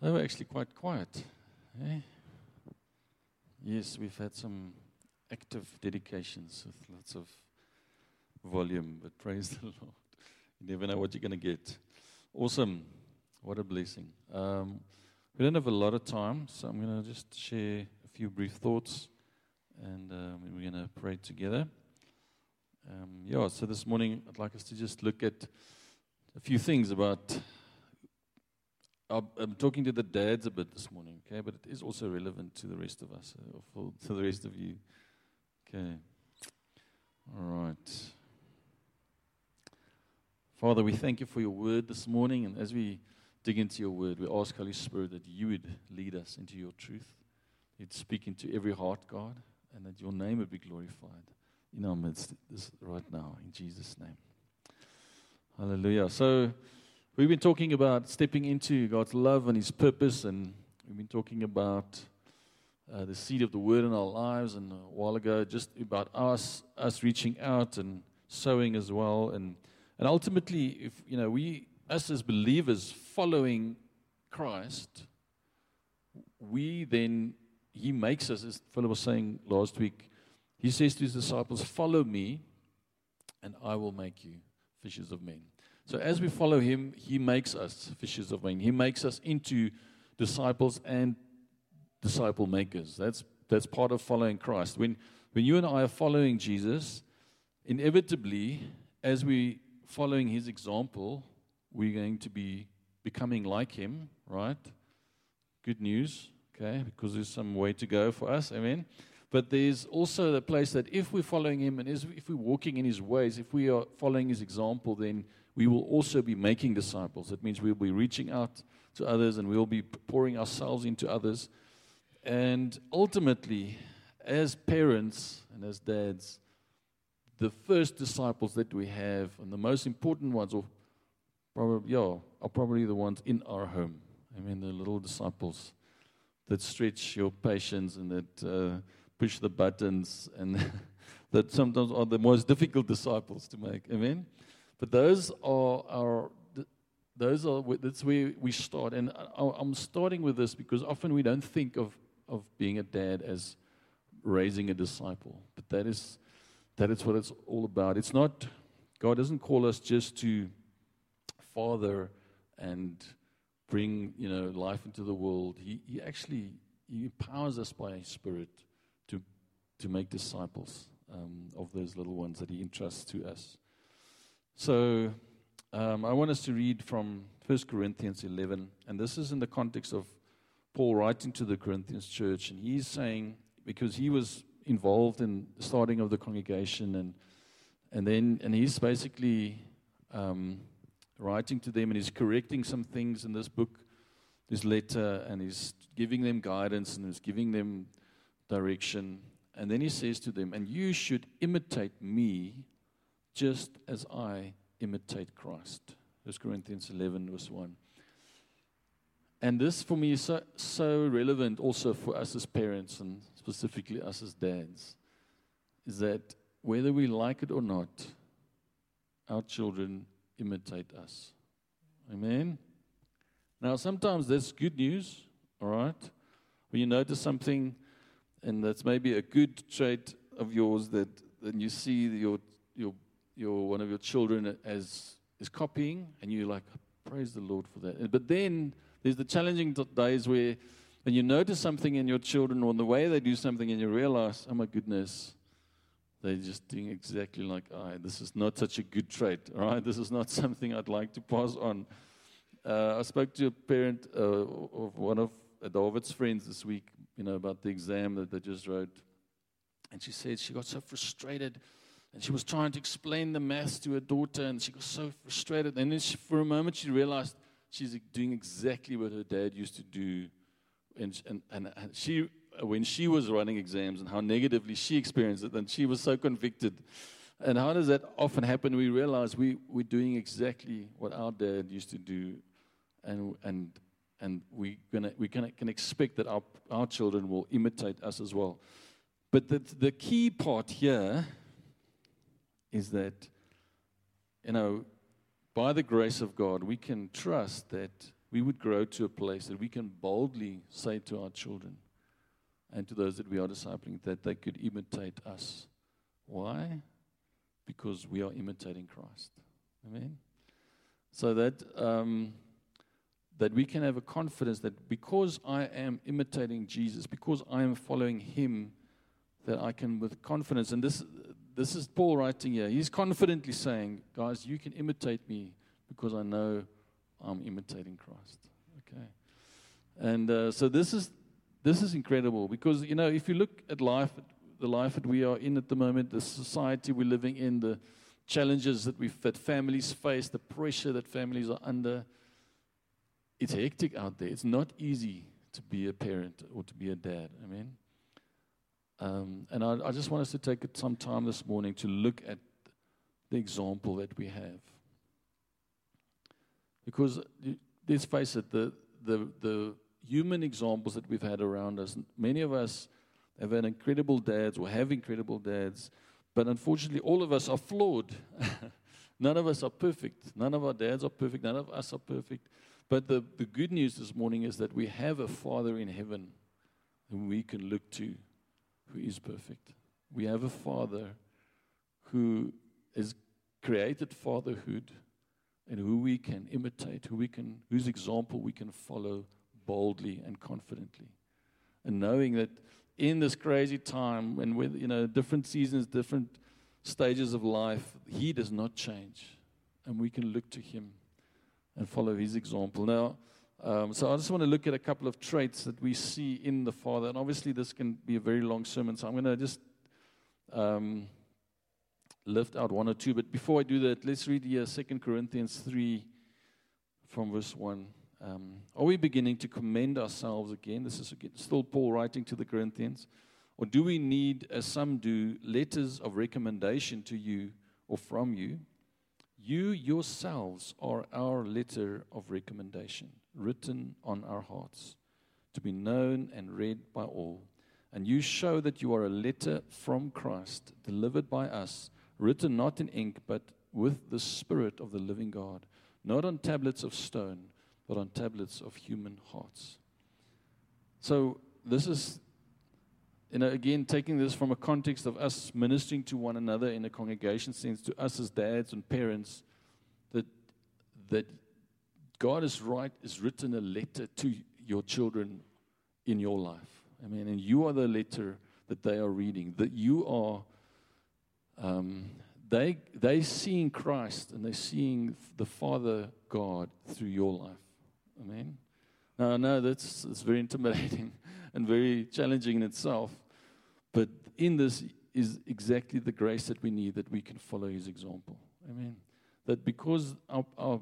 They were actually quite quiet. Eh? Yes, we've had some active dedications with lots of volume, but praise the Lord. You never know what you're going to get. Awesome. What a blessing. Um, we don't have a lot of time, so I'm going to just share a few brief thoughts and um, we're going to pray together. Um, yeah, so this morning I'd like us to just look at a few things about. I'm talking to the dads a bit this morning, okay, but it is also relevant to the rest of us, uh, or for, to the rest of you. Okay. All right. Father, we thank you for your word this morning, and as we dig into your word, we ask, Holy Spirit, that you would lead us into your truth. You'd speak into every heart, God, and that your name would be glorified in our midst this right now in Jesus' name. Hallelujah. So we've been talking about stepping into God's love and His purpose, and we've been talking about uh, the seed of the Word in our lives, and a while ago just about us, us reaching out and sowing as well, and and ultimately, if you know we, us as believers, following Christ, we then He makes us, as Philip was saying last week, he says to his disciples, Follow me, and I will make you fishers of men. So as we follow him, he makes us fishers of men. He makes us into disciples and disciple makers. That's, that's part of following Christ. When, when you and I are following Jesus, inevitably, as we following his example, we're going to be becoming like him, right? Good news, okay? Because there's some way to go for us, amen? But there's also the place that if we're following him and if we're walking in his ways, if we are following his example, then we will also be making disciples. That means we'll be reaching out to others and we'll be pouring ourselves into others. And ultimately, as parents and as dads, the first disciples that we have and the most important ones are probably, yeah, are probably the ones in our home. I mean, the little disciples that stretch your patience and that uh, push the buttons and that sometimes are the most difficult disciples to make. Amen. But those are our. Those are that's where we start, and I'm starting with this because often we don't think of of being a dad as raising a disciple, but that is that is what it's all about. It's not God doesn't call us just to father and bring you know life into the world. He he actually he empowers us by His Spirit to to make disciples um, of those little ones that He entrusts to us. So um, I want us to read from 1 Corinthians 11, and this is in the context of Paul writing to the Corinthians church, and he's saying because he was involved in the starting of the congregation, and and then and he's basically um, writing to them, and he's correcting some things in this book, this letter, and he's giving them guidance and he's giving them direction. And then he says to them, And you should imitate me just as I imitate Christ. 1 Corinthians 11, verse 1. And this for me is so, so relevant also for us as parents and specifically us as dads, is that whether we like it or not, our children imitate us. Amen? Now, sometimes that's good news, all right? When you notice something and that's maybe a good trait of yours that then you see your, your, one of your children as is copying and you're like, praise the Lord for that. But then there's the challenging days where when you notice something in your children or the way they do something and you realize, oh my goodness, they're just doing exactly like I. This is not such a good trait, right? This is not something I'd like to pass on. Uh, I spoke to a parent uh, of one of David's friends this week, you know, about the exam that they just wrote. And she said she got so frustrated and she was trying to explain the maths to her daughter and she got so frustrated. And then she, for a moment she realized she's doing exactly what her dad used to do. And, and, and, she, when she was running exams and how negatively she experienced it, and she was so convicted. And how does that often happen? We realize we, we're doing exactly what our dad used to do, and, and, and we, gonna, we gonna, can expect that our, our children will imitate us as well. But the, the key part here is that, you know, by the grace of God, we can trust that we would grow to a place that we can boldly say to our children and to those that we are discipling that they could imitate us. Why? Because we are imitating Christ. Amen. So that um, that we can have a confidence that because I am imitating Jesus, because I am following Him, that I can with confidence. And this this is Paul writing here. He's confidently saying, guys, you can imitate me because I know I'm imitating Christ. Okay. And uh, so this is this is incredible because you know if you look at life, the life that we are in at the moment, the society we're living in, the challenges that we that families face, the pressure that families are under, it's hectic out there. It's not easy to be a parent or to be a dad. I mean, um, and I, I just want us to take some time this morning to look at the example that we have. Because let's face it, the, the, the human examples that we've had around us, many of us have had incredible dads or have incredible dads, but unfortunately, all of us are flawed. none of us are perfect. None of our dads are perfect. None of us are perfect. But the, the good news this morning is that we have a Father in heaven whom we can look to who is perfect. We have a Father who has created fatherhood and who we can imitate, who we can, whose example we can follow boldly and confidently. And knowing that in this crazy time, when with you know different seasons, different stages of life, He does not change, and we can look to Him and follow His example. Now, um, so I just want to look at a couple of traits that we see in the Father, and obviously this can be a very long sermon, so I'm going to just um, lift out one or two. But before I do that, let's read here 2 Corinthians 3 from verse 1. Um, are we beginning to commend ourselves again? This is again, still Paul writing to the Corinthians. Or do we need, as some do, letters of recommendation to you or from you? You yourselves are our letter of recommendation, written on our hearts, to be known and read by all. And you show that you are a letter from Christ, delivered by us, written not in ink, but with the Spirit of the living God, not on tablets of stone, but on tablets of human hearts. So, this is, you know, again, taking this from a context of us ministering to one another in a congregation sense, to us as dads and parents, that, that God is right, is written a letter to your children in your life. I mean, and you are the letter that they are reading, that you are. Um, they they seeing Christ and they're seeing the Father God through your life. Amen. Now I know that's it's very intimidating and very challenging in itself, but in this is exactly the grace that we need that we can follow His example. Amen. That because our our,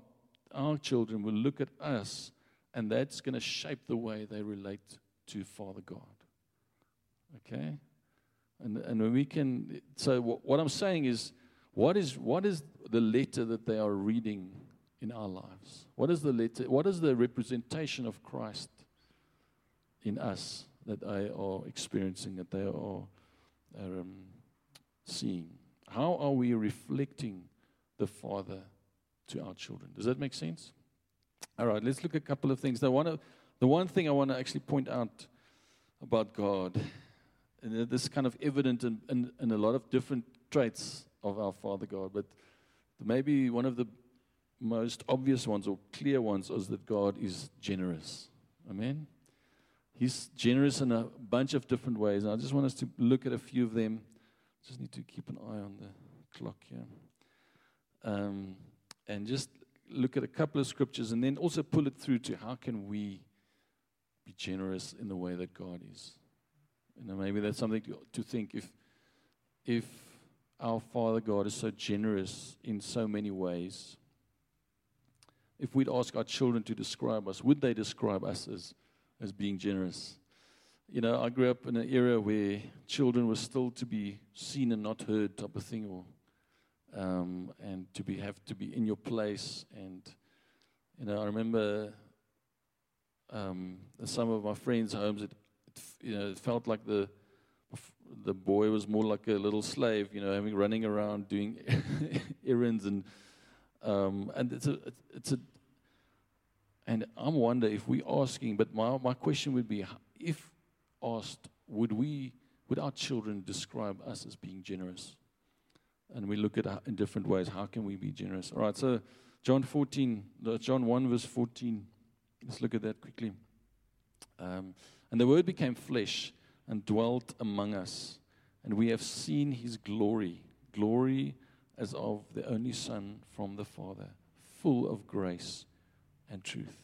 our children will look at us, and that's going to shape the way they relate to Father God. Okay. And, and when we can, so what, what I'm saying is, what is, what is the letter that they are reading in our lives? What is the letter? What is the representation of Christ in us that they are experiencing, that they are, um, seeing? How are we reflecting the Father to our children? Does that make sense? All right, let's look at a couple of things. Now, one of, the one thing I want to actually point out about God and this is kind of evident in, in, in, a lot of different traits of our Father God. But maybe one of the most obvious ones or clear ones is that God is generous. Amen? He's generous in a bunch of different ways. And I just want us to look at a few of them. Just need to keep an eye on the clock here. Um, and just look at a couple of scriptures and then also pull it through to how can we be generous in the way that God is. Know, maybe that's something to, to think if, if our Father God is so generous in so many ways, if we'd ask our children to describe us, would they describe us as, as being generous? You know, I grew up in an era where children were still to be seen and not heard type of thing, or um, and to be have to be in your place. And you know, I remember um, some of my friends' homes, it, it you know it felt like the the boy was more like a little slave, you know, having running around doing errands and um, and it's a it's a and I'm wonder if we asking, but my my question would be if asked, would we would our children describe us as being generous? And we look at how- in different ways. How can we be generous? All right. So John 14, John 1 verse 14. Let's look at that quickly. Um, and the Word became flesh and dwelt among us, and we have seen His glory, glory as of the only Son from the Father, full of grace and truth.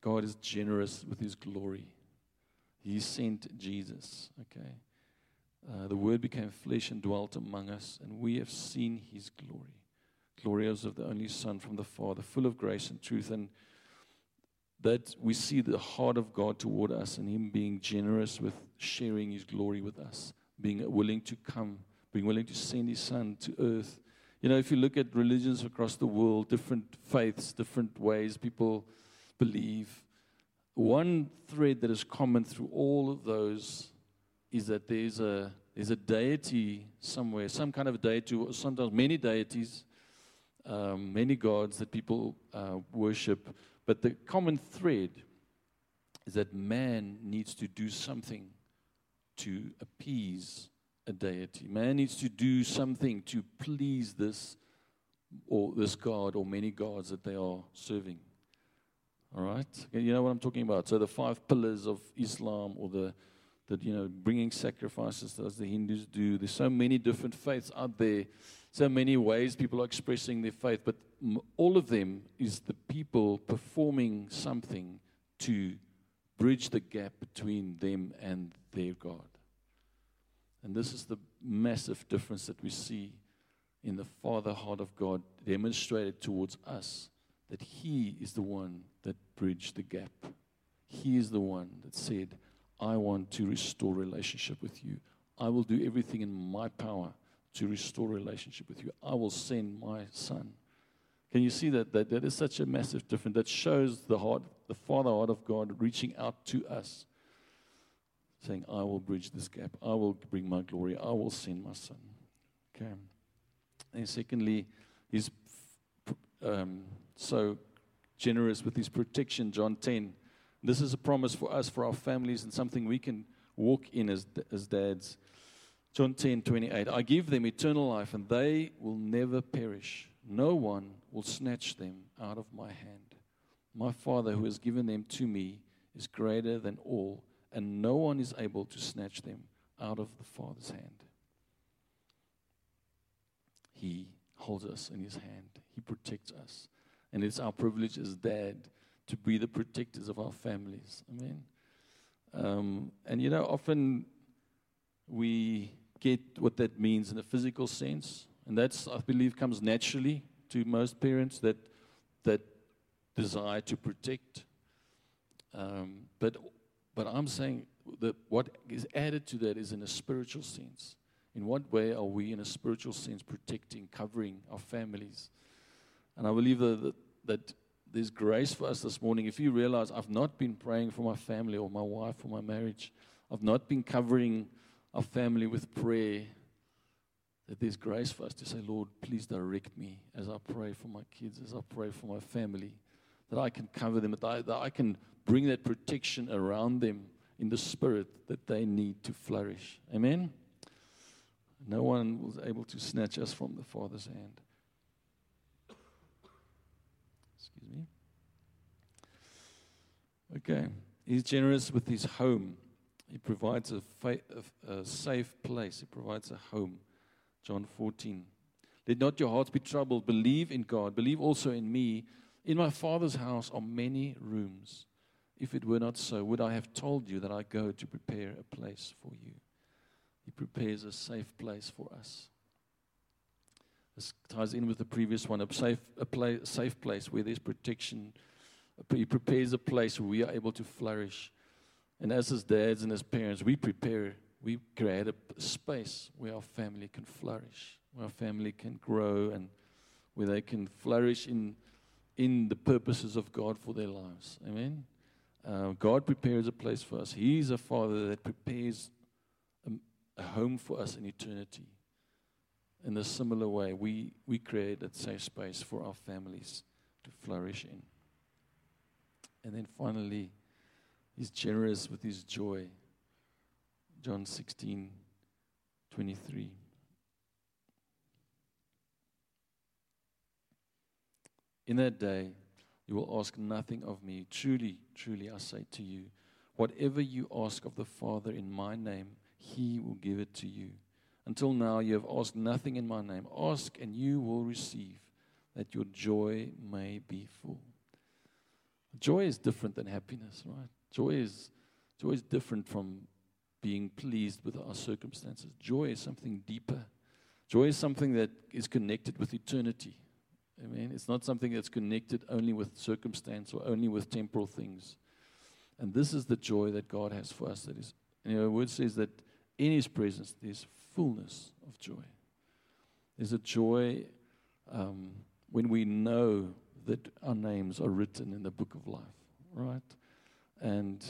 God is generous with His glory. He sent Jesus. Okay. Uh, the Word became flesh and dwelt among us, and we have seen His glory. Glory as of the only Son from the Father, full of grace and truth. And that we see the heart of God toward us and Him being generous with sharing His glory with us, being willing to come, being willing to send His Son to earth. You know, if you look at religions across the world, different faiths, different ways people believe, one thread that is common through all of those is that there's a there's a deity somewhere, some kind of deity, or sometimes many deities, um, many gods that people uh, worship. But the common thread is that man needs to do something to appease a deity. Man needs to do something to please this or this god or many gods that they are serving. All right, you know what I'm talking about. So the five pillars of Islam, or the that you know bringing sacrifices as the Hindus do. There's so many different faiths out there, so many ways people are expressing their faith, but all of them is the people performing something to bridge the gap between them and their God. And this is the massive difference that we see in the Father heart of God demonstrated towards us that He is the one that bridged the gap. He is the one that said, I want to restore relationship with you. I will do everything in my power to restore relationship with you. I will send my son. Can you see that? That, that is such a massive difference. That shows the heart, the Father heart of God reaching out to us, saying, I will bridge this gap. I will bring my glory. I will send my son. Okay. And secondly, he's um, so generous with his protection, John 10. This is a promise for us, for our families, and something we can walk in as, as dads. John 10, 28. I give them eternal life, and they will never perish. No one will snatch them out of my hand. My Father, who has given them to me, is greater than all, and no one is able to snatch them out of the Father's hand. He holds us in his hand, he protects us. And it's our privilege as dad to be the protectors of our families. Amen. Um, and you know, often we get what that means in a physical sense, and that's I believe comes naturally to most parents that that desire to protect. Um, but but I'm saying that what is added to that is in a spiritual sense. In what way are we, in a spiritual sense, protecting, covering our families? And I believe that, that, that there's grace for us this morning. If you realize I've not been praying for my family or my wife or my marriage, I've not been covering our family with prayer, that there's grace for us to say, Lord, please direct me as I pray for my kids, as I pray for my family, that I can cover them, that I, that I can bring that protection around them in the spirit that they need to flourish. Amen? No one was able to snatch us from the Father's hand. Excuse me. Okay. He's generous with his home. He provides a, fa- a, a safe place. He provides a home. John 14. Let not your hearts be troubled. Believe in God. Believe also in me. In my Father's house are many rooms. If it were not so, would I have told you that I go to prepare a place for you? He prepares a safe place for us. This ties in with the previous one a safe, a pla- safe place where there's protection. He prepares a place where we are able to flourish. And as his dads and his parents, we prepare, we create a space where our family can flourish, where our family can grow, and where they can flourish in, in the purposes of God for their lives. Amen. Uh, God prepares a place for us. He's a father that prepares a, a home for us in eternity. In a similar way, we, we create that safe space for our families to flourish in. And then finally, he's generous with his joy. John 16, 23. In that day, you will ask nothing of me. Truly, truly, I say to you, whatever you ask of the Father in my name, he will give it to you. Until now, you have asked nothing in my name. Ask, and you will receive, that your joy may be full. Joy is different than happiness, right? Joy is, joy is different from being pleased with our circumstances. Joy is something deeper. Joy is something that is connected with eternity. Amen. It's not something that's connected only with circumstance or only with temporal things. And this is the joy that God has for us. That is, you know, the word says that in His presence there's fullness of joy. There's a joy um, when we know that our names are written in the book of life, right? And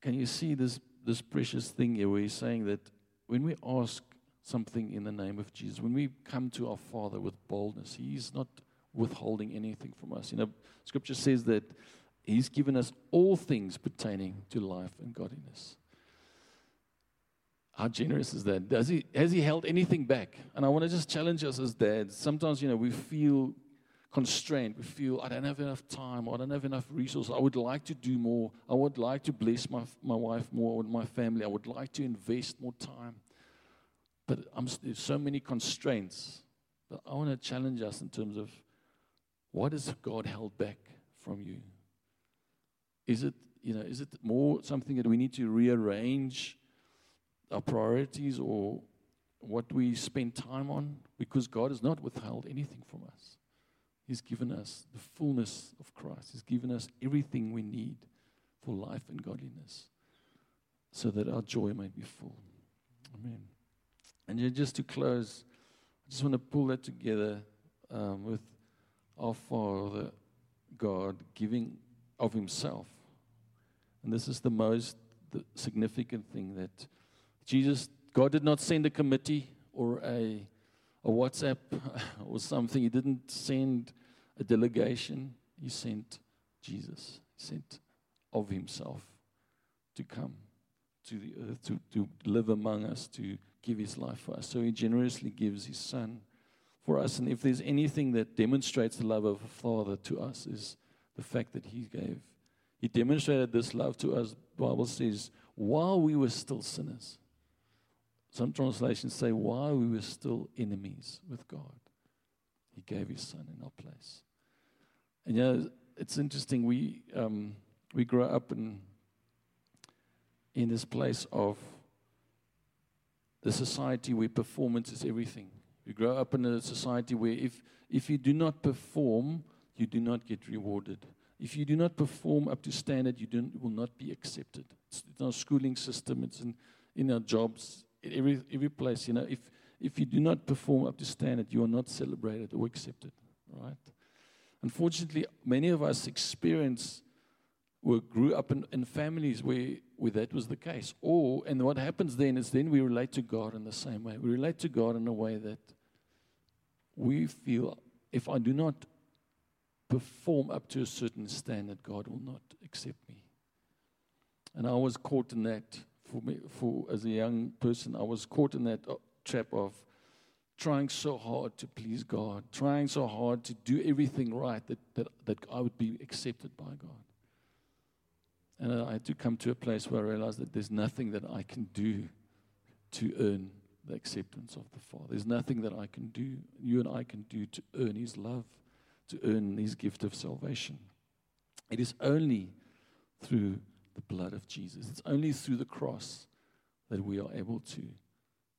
can you see this this precious thing here where he's saying that when we ask something in the name of Jesus, when we come to our Father with boldness, He's not withholding anything from us. You know, Scripture says that He's given us all things pertaining to life and godliness. How generous is that? Does he, has he held anything back? And I want to just challenge us as dads. Sometimes, you know, we feel constrained. We feel, I don't have enough time, I don't have enough resources. I would like to do more. I would like to bless my, my wife more with my family. I would like to invest more time. But I'm, there's so many constraints. But I want to challenge us in terms of what has God held back from you? Is it, you know, is it more something that we need to rearrange our priorities or what we spend time on? Because God has not withheld anything from us. He's given us the fullness of Christ. He's given us everything we need for life and godliness so that our joy may be full. Amen. And just to close, I just want to pull that together um, with our Father God giving of Himself. And this is the most the significant thing that Jesus, God did not send a committee or a, a WhatsApp or something. He didn't send a delegation. He sent Jesus. He sent of Himself to come to the earth, to, to live among us, to give his life for us. So he generously gives his son for us. And if there's anything that demonstrates the love of a father to us, is the fact that he gave. He demonstrated this love to us, the Bible says, while we were still sinners. Some translations say, while we were still enemies with God, he gave his son in our place. And you know, it's interesting. We, um, we grow up in, in this place of the society where performance is everything. We grow up in a society where if, if you do not perform, you do not get rewarded. If you do not perform up to standard, you will not be accepted. It's in our schooling system, it's in, in our jobs, every, every place. You know, if, if you do not perform up to standard, you are not celebrated or accepted, right? Unfortunately, many of us experience or grew up in, in families where, where that was the case. Or, and what happens then is then we relate to God in the same way. We relate to God in a way that we feel if I do not perform up to a certain standard, God will not accept me. And I was caught in that for me, for as a young person, I was caught in that uh, trap of trying so hard to please God, trying so hard to do everything right that, that, that I would be accepted by God. And I had to come to a place where I realized that there's nothing that I can do to earn the acceptance of the Father. There's nothing that I can do, you and I can do to earn His love, to earn His gift of salvation. It is only through the blood of Jesus, it's only through the cross that we are able to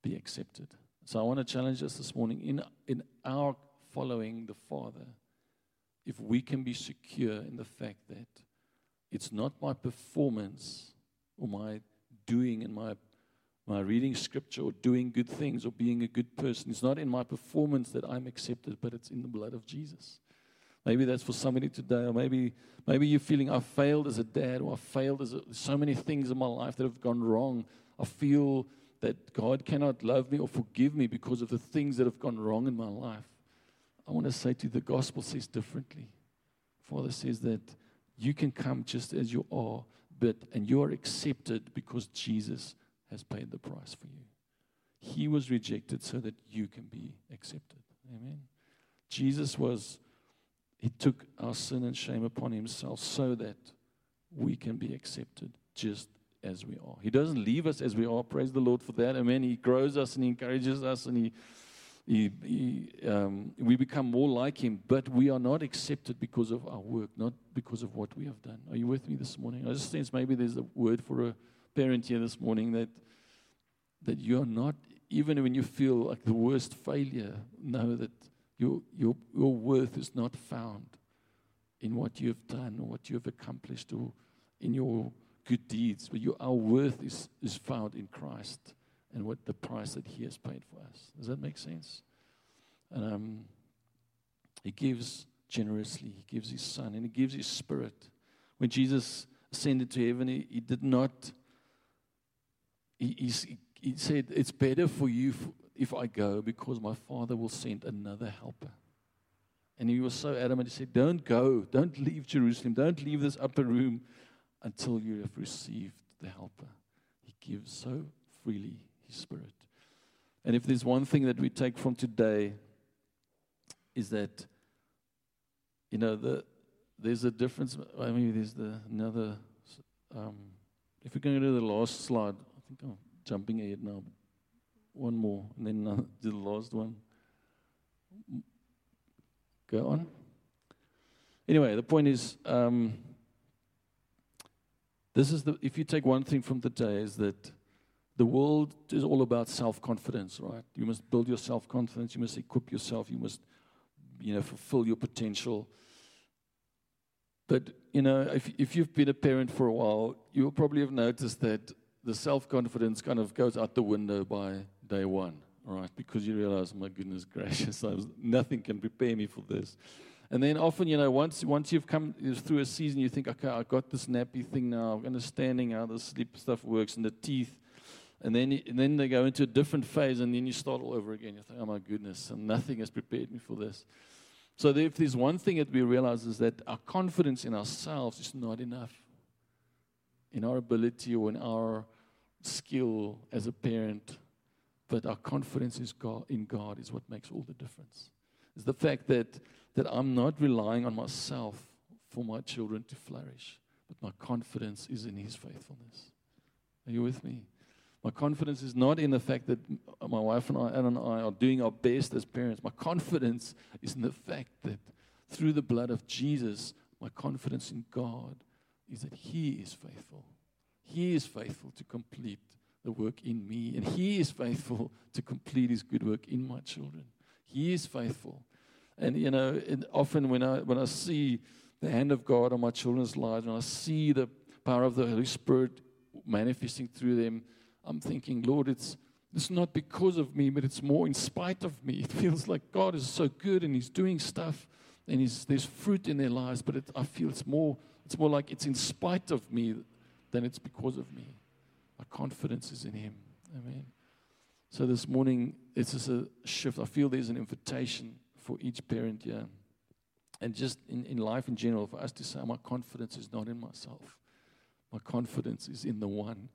be accepted. So I want to challenge us this morning in, in our following the Father, if we can be secure in the fact that it's not my performance or my doing and my my reading scripture or doing good things or being a good person. It's not in my performance that I'm accepted, but it's in the blood of Jesus. Maybe that's for somebody today, or maybe maybe you're feeling I failed as a dad, or I failed as a, so many things in my life that have gone wrong. I feel that God cannot love me or forgive me because of the things that have gone wrong in my life. I want to say to you, the gospel says differently. Father says that you can come just as you are, but and you are accepted because Jesus has paid the price for you. He was rejected so that you can be accepted. Amen. Jesus was, He took our sin and shame upon Himself so that we can be accepted just as we are. He doesn't leave us as we are. Praise the Lord for that. Amen. He grows us and He encourages us and He. He, he, um, we become more like him, but we are not accepted because of our work, not because of what we have done. Are you with me this morning? I just sense maybe there's a word for a parent here this morning that that you're not, even when you feel like the worst failure, know that your, your, your worth is not found in what you have done or what you have accomplished or in your good deeds, but your, our worth is, is found in Christ and what the price that He has paid for us. Does that make sense? And um, He gives generously, He gives His Son, and He gives His Spirit. When Jesus ascended to heaven, He, he did not. He, he, he said, It's better for you if I go because my Father will send another helper. And he was so adamant. He said, Don't go. Don't leave Jerusalem. Don't leave this upper room until you have received the helper. He gives so freely his spirit. And if there's one thing that we take from today, is that, you know, the, there's a difference. I mean, there's the another. Um, if we can go to the last slide, I think I'm jumping ahead now. One more, and then uh, the last one. Go on. Anyway, the point is, um, this is the. If you take one thing from the day, is that the world is all about self confidence, right? You must build your self confidence. You must equip yourself. You must, you know, fulfill your potential. But you know, if if you've been a parent for a while, you'll probably have noticed that the self confidence kind of goes out the window by day one, right? Because you realize, my goodness gracious, was, nothing can prepare me for this. And then often, you know, once once you've come through a season, you think, okay, I got this nappy thing now. I'm understanding how the sleep stuff works and the teeth. And then, and then they go into a different phase, and then you start all over again. You think, oh my goodness, and nothing has prepared me for this. So if there's one thing that we realize is that our confidence in ourselves is not enough. In our ability or in our skill as a parent, but our confidence is God, in God is what makes all the difference. It's the fact that, that I'm not relying on myself for my children to flourish, but my confidence is in His faithfulness. Are you with me? My confidence is not in the fact that my wife and I, Anna and I are doing our best as parents. My confidence is in the fact that through the blood of Jesus, my confidence in God is that He is faithful. He is faithful to complete the work in me, and He is faithful to complete His good work in my children. He is faithful. And, you know, and often when I, when I see the hand of God on my children's lives, and I see the power of the Holy Spirit manifesting through them, I'm thinking, Lord, it's, it's not because of me, but it's more in spite of me. It feels like God is so good and He's doing stuff and he's, there's fruit in their lives, but it, I feel it's more, it's more like it's in spite of me than it's because of me. My confidence is in Him. Amen. So this morning, it's just a shift. I feel there's an invitation for each parent here. And just in, in life in general, for us to say, My confidence is not in myself. My confidence is in the one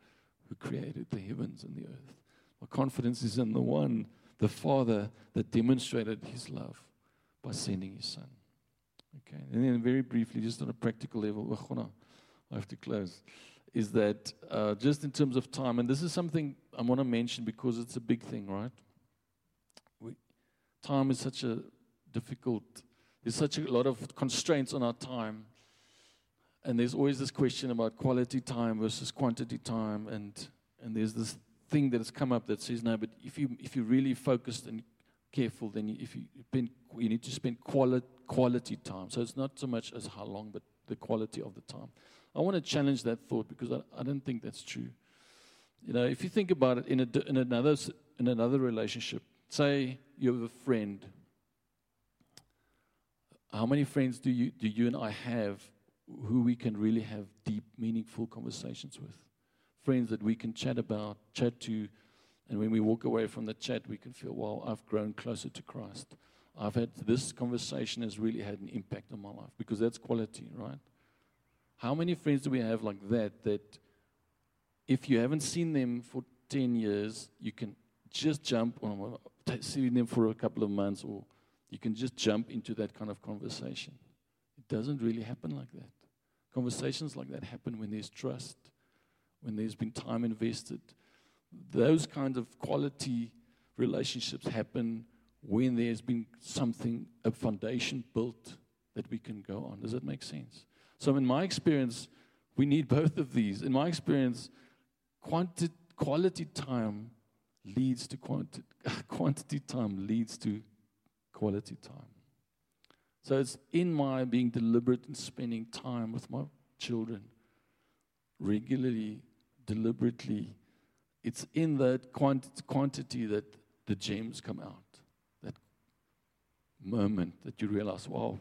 who created the heavens and the earth. My confidence is in the one, the Father, that demonstrated his love by sending his Son. Okay, and then very briefly, just on a practical level, oh, I have to close is that uh, just in terms of time, and this is something I want to mention because it's a big thing, right? We, time is such a difficult, there's such a lot of constraints on our time. And there's always this question about quality time versus quantity time. And, and there's this thing that has come up that says no, but if you if you're really focused and careful, then you, if you spend, you need to spend quality quality time. So it's not so much as how long, but the quality of the time. I want to challenge that thought because I, I don't think that's true. You know, if you think about it in, a, in another in another relationship, say you have a friend. How many friends do you do you and I have who we can really have deep, meaningful conversations with? Friends that we can chat about, chat to, and when we walk away from the chat, we can feel, well, I've grown closer to Christ. I've had this conversation has really had an impact on my life because that's quality, right? How many friends do we have like that? That if you haven't seen them for 10 years, you can just jump on, well, t- see them for a couple of months, or you can just jump into that kind of conversation. It doesn't really happen like that. Conversations like that happen when there's trust, when there's been time invested. Those kinds of quality relationships happen when there's been something, a foundation built that we can go on. Does that make sense? So, in my experience, we need both of these. In my experience, quanti- quality time leads to quanti- quantity time leads to quality time. So it's in my being deliberate in spending time with my children regularly, deliberately. It's in that quant- quantity that the gems come out. That moment that you realize, wow,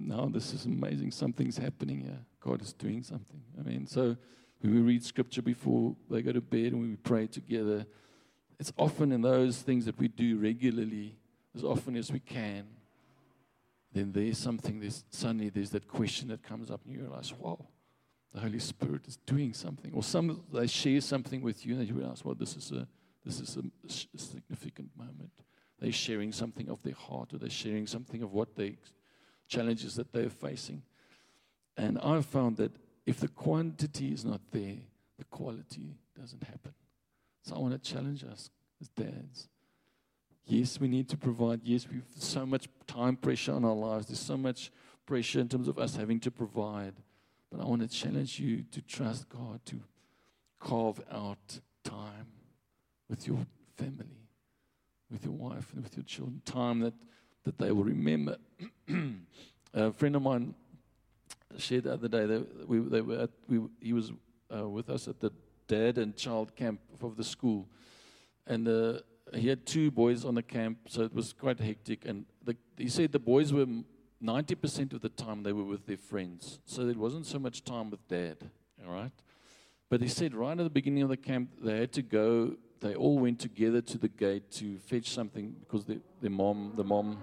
now this is amazing. Something's happening here. God is doing something. I mean, so when we read scripture before they go to bed and we pray together, it's often in those things that we do regularly, as often as we can, then there's something, there's suddenly there's that question that comes up and you realize, wow, the Holy Spirit is doing something. Or some they share something with you and you realize, well, this is a this is a significant moment. They're sharing something of their heart or they're sharing something of what they challenges that they're facing. And I've found that if the quantity is not there, the quality doesn't happen. So I want to challenge us as dads. Yes, we need to provide. Yes, we've so much time pressure on our lives. There's so much pressure in terms of us having to provide. But I want to challenge you to trust God to carve out time with your family, with your wife, and with your children. Time that, that they will remember. a friend of mine shared the other day that we, they were at, we, he was uh, with us at the dad and child camp of the school. And uh, he had two boys on the camp, so it was quite hectic. And the, he said the boys were 90% of the time they were with their friends. So there wasn't so much time with dad, all right? But he said right at the beginning of the camp, they had to go, they all went together to the gate to fetch something because the, their mom, the mom,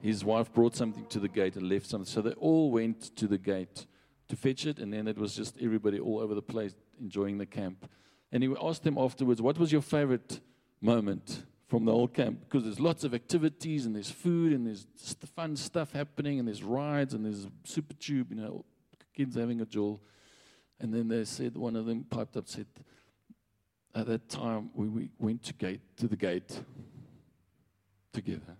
his wife brought something to the gate and left something. So they all went to the gate to fetch it, and then it was just everybody all over the place enjoying the camp. And he asked them afterwards, What was your favorite moment from the whole camp? Because there's lots of activities, and there's food, and there's fun stuff happening, and there's rides, and there's super tube, you know, kids having a jewel. And then they said, one of them piped up, said, At that time, we, we went to, gate, to the gate together.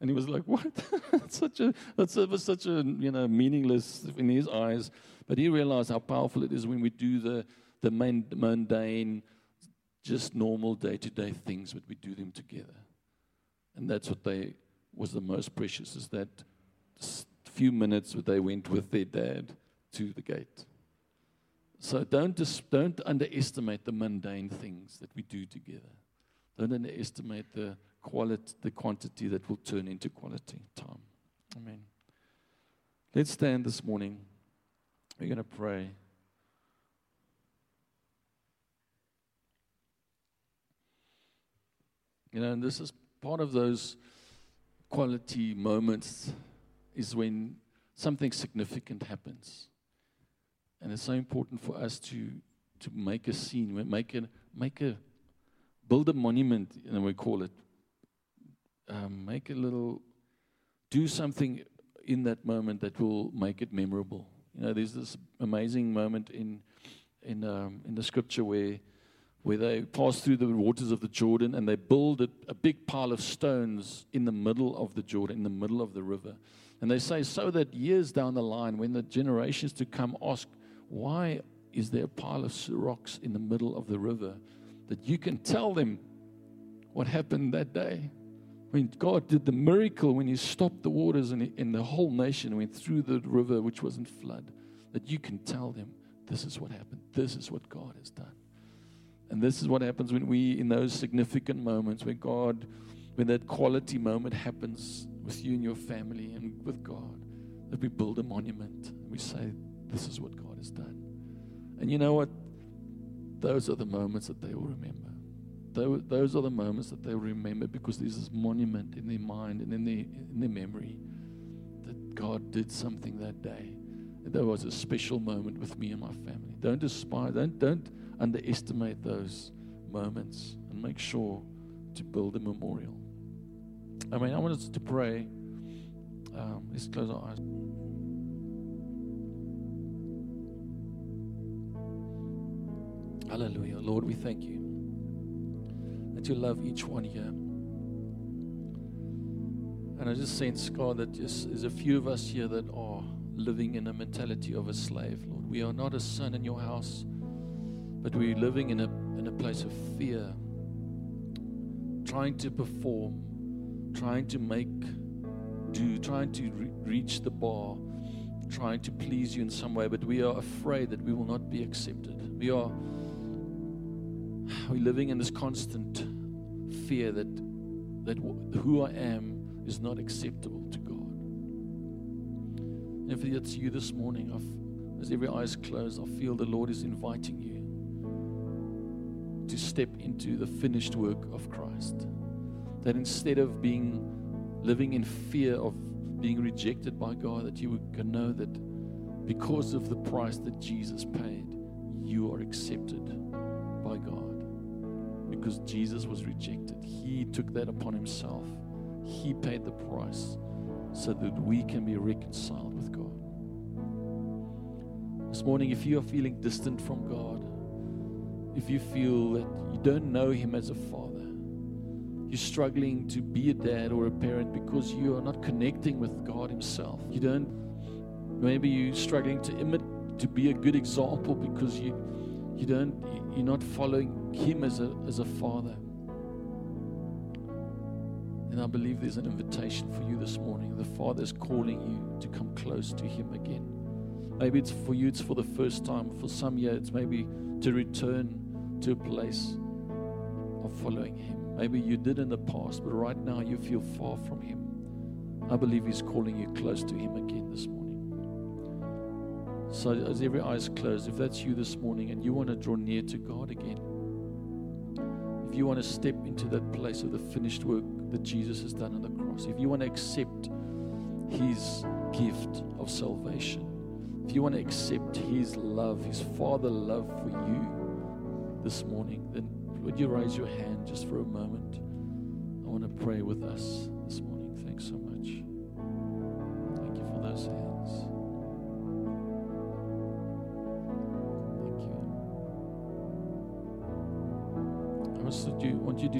And he was like, "What? that's such a that's a, was such a you know meaningless in his eyes." But he realized how powerful it is when we do the the mundane, just normal day to day things, but we do them together. And that's what they was the most precious is that few minutes that they went with their dad to the gate. So don't dis- don't underestimate the mundane things that we do together. Don't underestimate the quality, the quantity that will turn into quality time. Amen. Let's stand this morning. We're going to pray. You know, and this is part of those quality moments is when something significant happens. And it's so important for us to to make a scene, make a make a build a monument, know, we call it. Um, make a little, do something in that moment that will make it memorable. You know, there's this amazing moment in in um, in the scripture where where they pass through the waters of the Jordan and they build a, a big pile of stones in the middle of the Jordan, in the middle of the river. And they say, so that years down the line, when the generations to come ask, why is there a pile of rocks in the middle of the river? that you can tell them what happened that day. When God did the miracle, when He stopped the waters and, and the whole nation went through the river, which was in flood, that you can tell them, this is what happened. This is what God has done. And this is what happens when we, in those significant moments, when God, when that quality moment happens with you and your family and with God, that we build a monument we say, this is what God has done. And you know what? Those are the moments that they will remember. Those are the moments that they will remember because there's this monument in their mind and in their, in their memory that God did something that day. That was a special moment with me and my family. Don't despise, don't, don't underestimate those moments and make sure to build a memorial. I mean, I want us to pray. Um, let's close our eyes. Hallelujah. Lord, we thank you that you love each one here. And I just sense, God, that just there's a few of us here that are living in a mentality of a slave, Lord. We are not a son in your house, but we're living in a, in a place of fear, trying to perform, trying to make do, trying to re- reach the bar, trying to please you in some way, but we are afraid that we will not be accepted. We are we're living in this constant fear that that who I am is not acceptable to God. And if it's you this morning, I've, as every eye is closed, I feel the Lord is inviting you to step into the finished work of Christ. That instead of being living in fear of being rejected by God, that you can know that because of the price that Jesus paid, you are accepted by God. Because Jesus was rejected, He took that upon Himself. He paid the price so that we can be reconciled with God. This morning, if you are feeling distant from God, if you feel that you don't know Him as a father, you're struggling to be a dad or a parent because you are not connecting with God Himself. You don't, maybe you're struggling to imitate, to be a good example because you, you don't, you're not following Him as a, as a father. And I believe there's an invitation for you this morning. The Father is calling you to come close to Him again. Maybe it's for you, it's for the first time. For some year, it's maybe to return to a place of following Him. Maybe you did in the past, but right now you feel far from Him. I believe He's calling you close to Him again this morning. So, as every eye is closed, if that's you this morning and you want to draw near to God again, if you want to step into that place of the finished work that Jesus has done on the cross, if you want to accept His gift of salvation, if you want to accept His love, His Father love for you this morning, then would you raise your hand just for a moment? I want to pray with us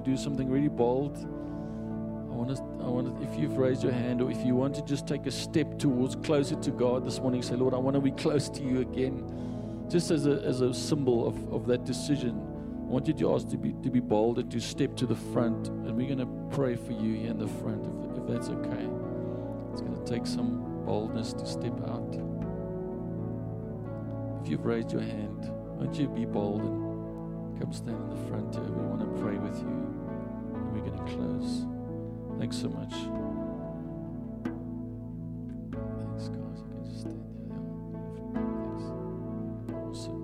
do something really bold. I want to, I want to, if you've raised your hand or if you want to just take a step towards closer to God this morning, say, Lord, I want to be close to you again. Just as a, as a symbol of, of that decision, I want you to ask to be, to be bold and to step to the front. And we're going to pray for you here in the front, if, if that's okay. It's going to take some boldness to step out. If you've raised your hand, won't you be bold and come stand in the front here? We want to pray with you. And we're going to close. Thanks so much. Thanks, guys. You can just stand here. Thanks. Awesome.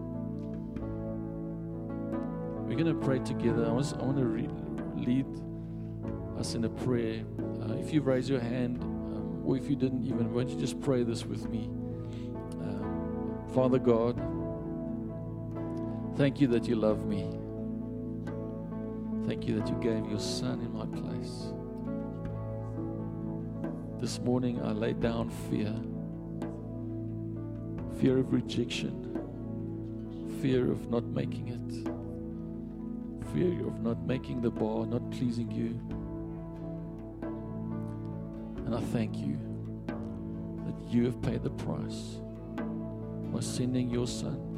We're going to pray together. I, was, I want to re- lead us in a prayer. Uh, if you raise your hand, um, or if you didn't even, why don't you just pray this with me? Um, Father God, thank you that you love me. Thank you that you gave your son in my place. This morning I laid down fear fear of rejection, fear of not making it, fear of not making the bar, not pleasing you. And I thank you that you have paid the price by sending your son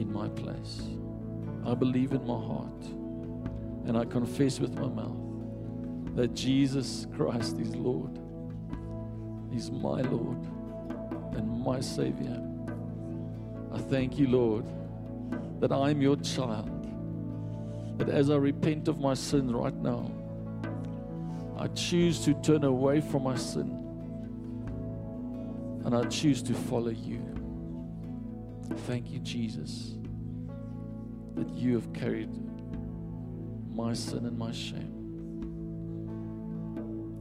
in my place. I believe in my heart and I confess with my mouth that Jesus Christ is Lord. He's my Lord and my Savior. I thank you, Lord, that I'm your child. That as I repent of my sin right now, I choose to turn away from my sin and I choose to follow you. Thank you, Jesus, that you have carried my sin and my shame.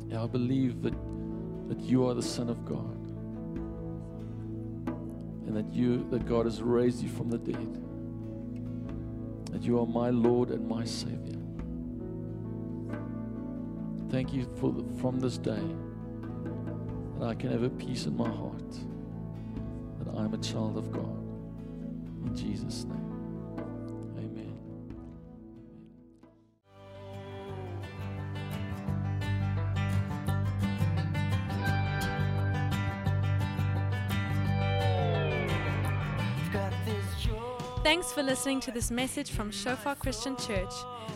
Yeah, I believe that, that you are the Son of God and that you that God has raised you from the dead. That you are my Lord and my Savior. Thank you for the, from this day that I can have a peace in my heart that I'm a child of God. In Jesus' name. Amen. Thanks for listening to this message from Shofar Christian Church.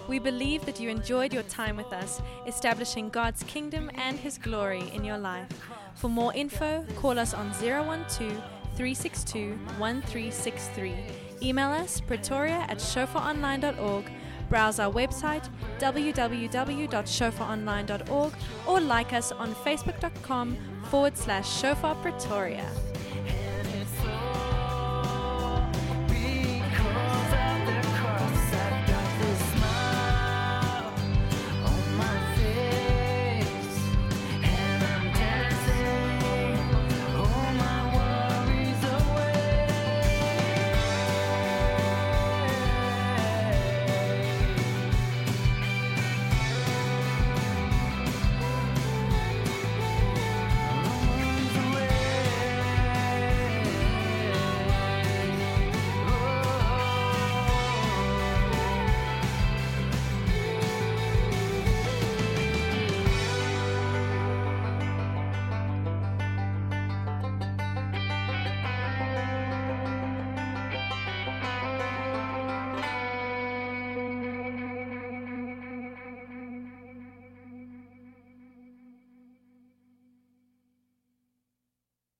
We believe that you enjoyed your time with us, establishing God's kingdom and His glory in your life. For more info, call us on 012 362 1363. Email us pretoria at shofaronline.org. Browse our website www.shofaronline.org or like us on facebook.com forward slash shofar pretoria.